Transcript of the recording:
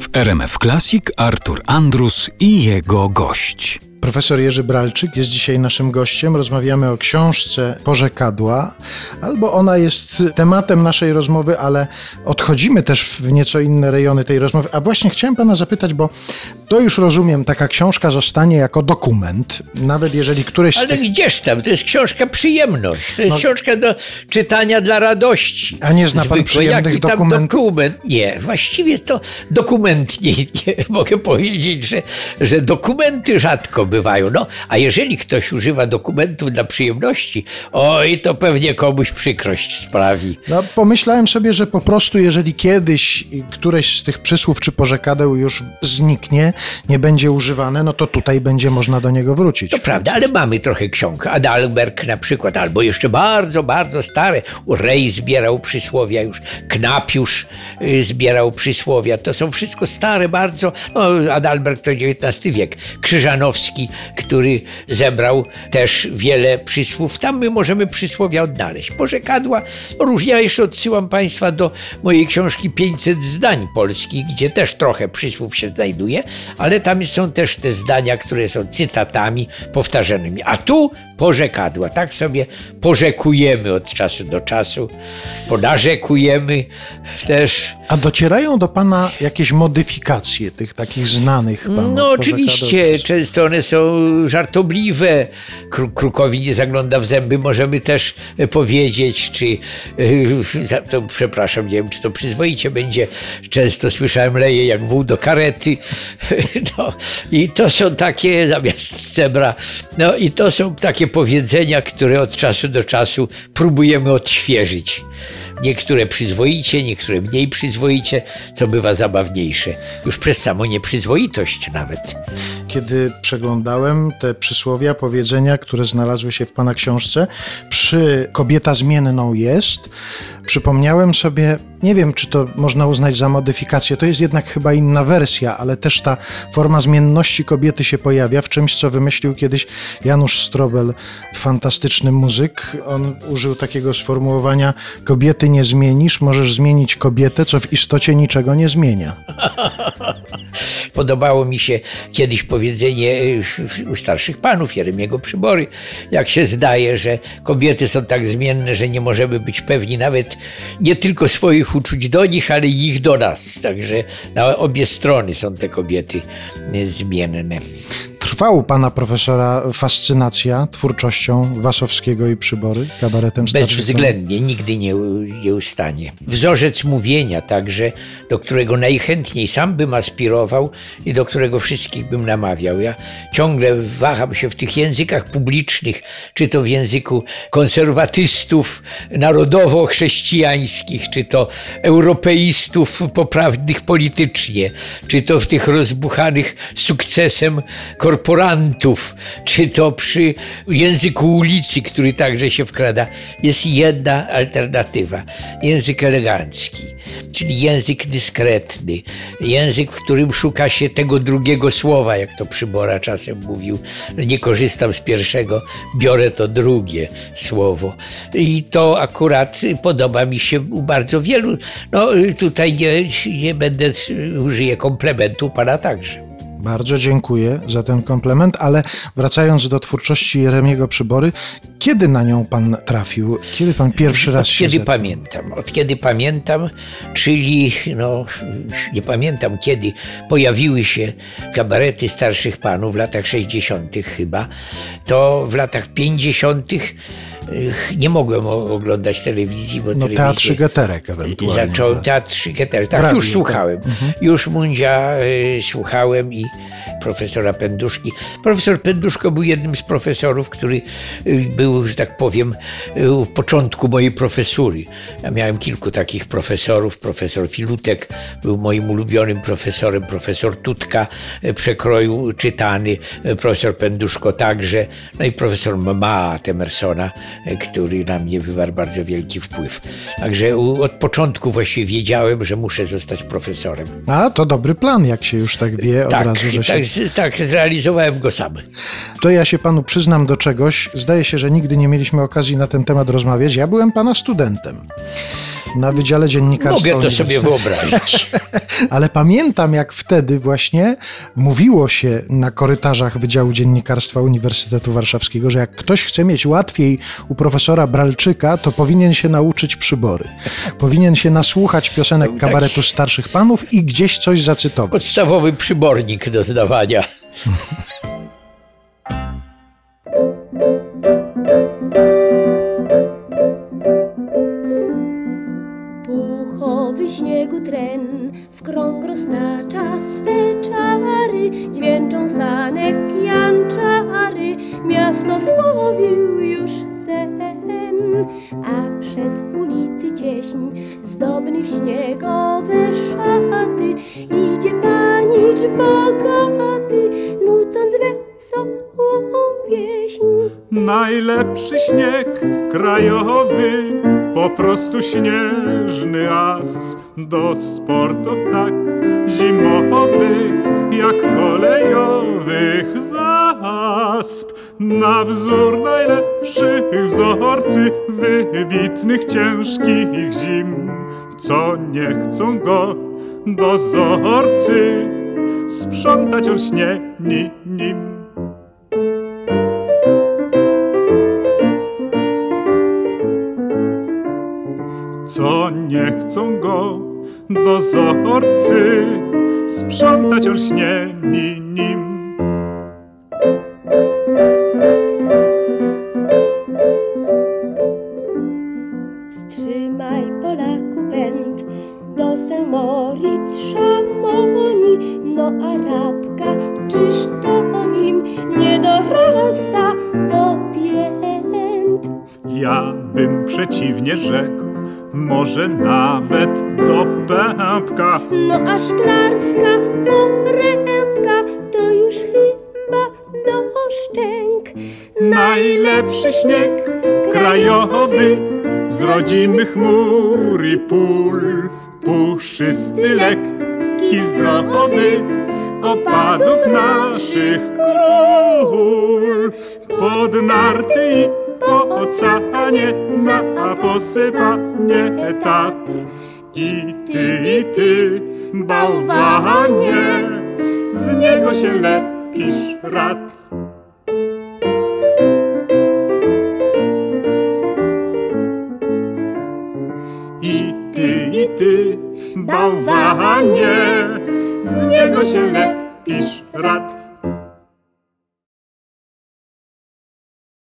W RMF Classic Artur Andrus i jego gość. Profesor Jerzy Bralczyk jest dzisiaj naszym gościem. Rozmawiamy o książce Porzekadła, albo ona jest tematem naszej rozmowy, ale odchodzimy też w nieco inne rejony tej rozmowy. A właśnie chciałem pana zapytać, bo to już rozumiem, taka książka zostanie jako dokument, nawet jeżeli któreś Ale tych... gdzież tam? To jest książka przyjemność. To jest książka do czytania dla radości. No. A nie zna pan Zwykłej. przyjemnych Jaki tam dokumentów? dokument? Nie, właściwie to dokument nie, mogę powiedzieć, że, że dokumenty rzadko No, a jeżeli ktoś używa dokumentów dla przyjemności, oj, to pewnie komuś przykrość sprawi. No, pomyślałem sobie, że po prostu jeżeli kiedyś któreś z tych przysłów czy porzekadeł już zniknie, nie będzie używane, no to tutaj będzie można do niego wrócić. To prawda, ale mamy trochę ksiąg. Adalberg na przykład, albo jeszcze bardzo, bardzo stare. Rej zbierał przysłowia już, Knapiusz y, zbierał przysłowia. To są wszystko stare bardzo. No, Adalberg to XIX wiek. Krzyżanowski, który zebrał też wiele przysłów. Tam my możemy przysłowia odnaleźć. Porzekadła różnie. Ja jeszcze odsyłam Państwa do mojej książki 500 zdań polskich, gdzie też trochę przysłów się znajduje, ale tam są też te zdania, które są cytatami powtarzanymi. A tu porzekadła. Tak sobie porzekujemy od czasu do czasu, ponarzekujemy też. A docierają do pana jakieś modyfikacje tych takich znanych No oczywiście, często one są żartobliwe. Kru, krukowi nie zagląda w zęby, możemy też e, powiedzieć, czy e, to, przepraszam, nie wiem, czy to przyzwoicie będzie. Często słyszałem leje jak wół do karety. No, I to są takie, zamiast cebra, no i to są takie powiedzenia, które od czasu do czasu próbujemy odświeżyć. Niektóre przyzwoicie, niektóre mniej przyzwoicie, co bywa zabawniejsze. Już przez samą nieprzyzwoitość nawet. Kiedy przeglądałem te przysłowia, powiedzenia, które znalazły się w pana książce, przy kobieta zmienną jest, przypomniałem sobie, nie wiem, czy to można uznać za modyfikację, to jest jednak chyba inna wersja, ale też ta forma zmienności kobiety się pojawia w czymś, co wymyślił kiedyś Janusz Strobel, fantastyczny muzyk. On użył takiego sformułowania: Kobiety nie zmienisz, możesz zmienić kobietę, co w istocie niczego nie zmienia. Podobało mi się kiedyś powiedzenie y, u starszych panów, Jeremiego Przybory, jak się zdaje, że kobiety są tak zmienne, że nie możemy być pewni nawet nie tylko swoich uczuć do nich, ale ich do nas. Także na obie strony są te kobiety zmienne. Trwa u pana profesora fascynacja twórczością Wasowskiego i Przybory, kabaretem starszych? Bezwzględnie, nigdy nie, nie ustanie. Wzorzec mówienia także, do którego najchętniej sam bym aspirował i do którego wszystkich bym namawiał. Ja ciągle waham się w tych językach publicznych, czy to w języku konserwatystów narodowo-chrześcijańskich, czy to europeistów poprawnych politycznie, czy to w tych rozbuchanych sukcesem korporantów, czy to przy języku ulicy, który także się wkrada, jest jedna alternatywa. Język elegancki, czyli język dyskretny, język, w którym szuka się tego drugiego słowa, jak to Przybora czasem mówił, nie korzystam z pierwszego, biorę to drugie słowo. I to akurat podoba mi się u bardzo wielu. No tutaj nie, nie będę, użyję komplementu pana także. Bardzo dziękuję za ten komplement, ale wracając do twórczości Jeremiego Przybory, kiedy na nią pan trafił? Kiedy pan pierwszy raz Od się kiedy pamiętam, od kiedy pamiętam, czyli no, nie pamiętam kiedy pojawiły się kabarety starszych panów w latach 60. chyba, to w latach 50. nie mogłem oglądać telewizji, bo No telewizja... teatr Szygeterek ewentualnie. Zaczął teatr Szygeter. Tak, W radiu, już słuchałem. Już Mundzia y, słuchałem i profesora Penduszki. Profesor Penduszko był jednym z profesorów, który y, był, że tak powiem, y, u początku mojej profesury. Ja miałem kilku takich profesorów. Profesor Filutek był moim ulubionym profesorem, profesor Tutka y, przekroju czytany, y, profesor Penduszko także, no i profesor Mama Temersona który na mnie wywarł bardzo wielki wpływ. Także od początku właśnie wiedziałem, że muszę zostać profesorem. A, to dobry plan, jak się już tak wie od Tak, razu, że się... tak, z- tak, zrealizowałem go sam. To ja się panu przyznam do czegoś. Zdaje się, że nigdy nie mieliśmy okazji na ten temat rozmawiać. Ja byłem pana studentem na Wydziale Dziennikarstwa Mogę to sobie wyobrazić. Ale pamiętam, jak wtedy właśnie mówiło się na korytarzach Wydziału Dziennikarstwa Uniwersytetu Warszawskiego, że jak ktoś chce mieć łatwiej u profesora Bralczyka, to powinien się nauczyć przybory. Powinien się nasłuchać piosenek tak. kabaretu starszych panów i gdzieś coś zacytować. Podstawowy przybornik do zdawania. Śniegu tren. W krąg roztacza swe czary, dźwięczą sanek janczary, miasto spowił już sen, a przez ulicy cieśń zdobny w śniegowe szaty. Idzie panicz bogaty, nucąc wesołą pieśń. Najlepszy śnieg krajowy, po prostu śnieżny as do sportów tak zimowych jak kolejowych zasp. Na wzór najlepszych wzorcy wybitnych ciężkich zim, co nie chcą go dozorcy sprzątać olśnieni nim. Co nie chcą go dozorcy sprzątać olśnieni nim. Wstrzymaj Polaku pęd do St. Moritz Szamoni, no Arabka, czyż to im nie dorasta do pięt? Ja bym przeciwnie rzekł, może nawet do pępka. No a szklarska porębka to już chyba do szczęk. Najlepszy śnieg krajowy z rodzimych chmur i pól, puszysty, lekki, zdrowy, opadów naszych król. Pod narty i po oceanie na posypanie Tatr. I ty, i ty, bałwanie, z niego się lepisz rad. I ty, i ty, bałwanie, z niego się lepisz rad.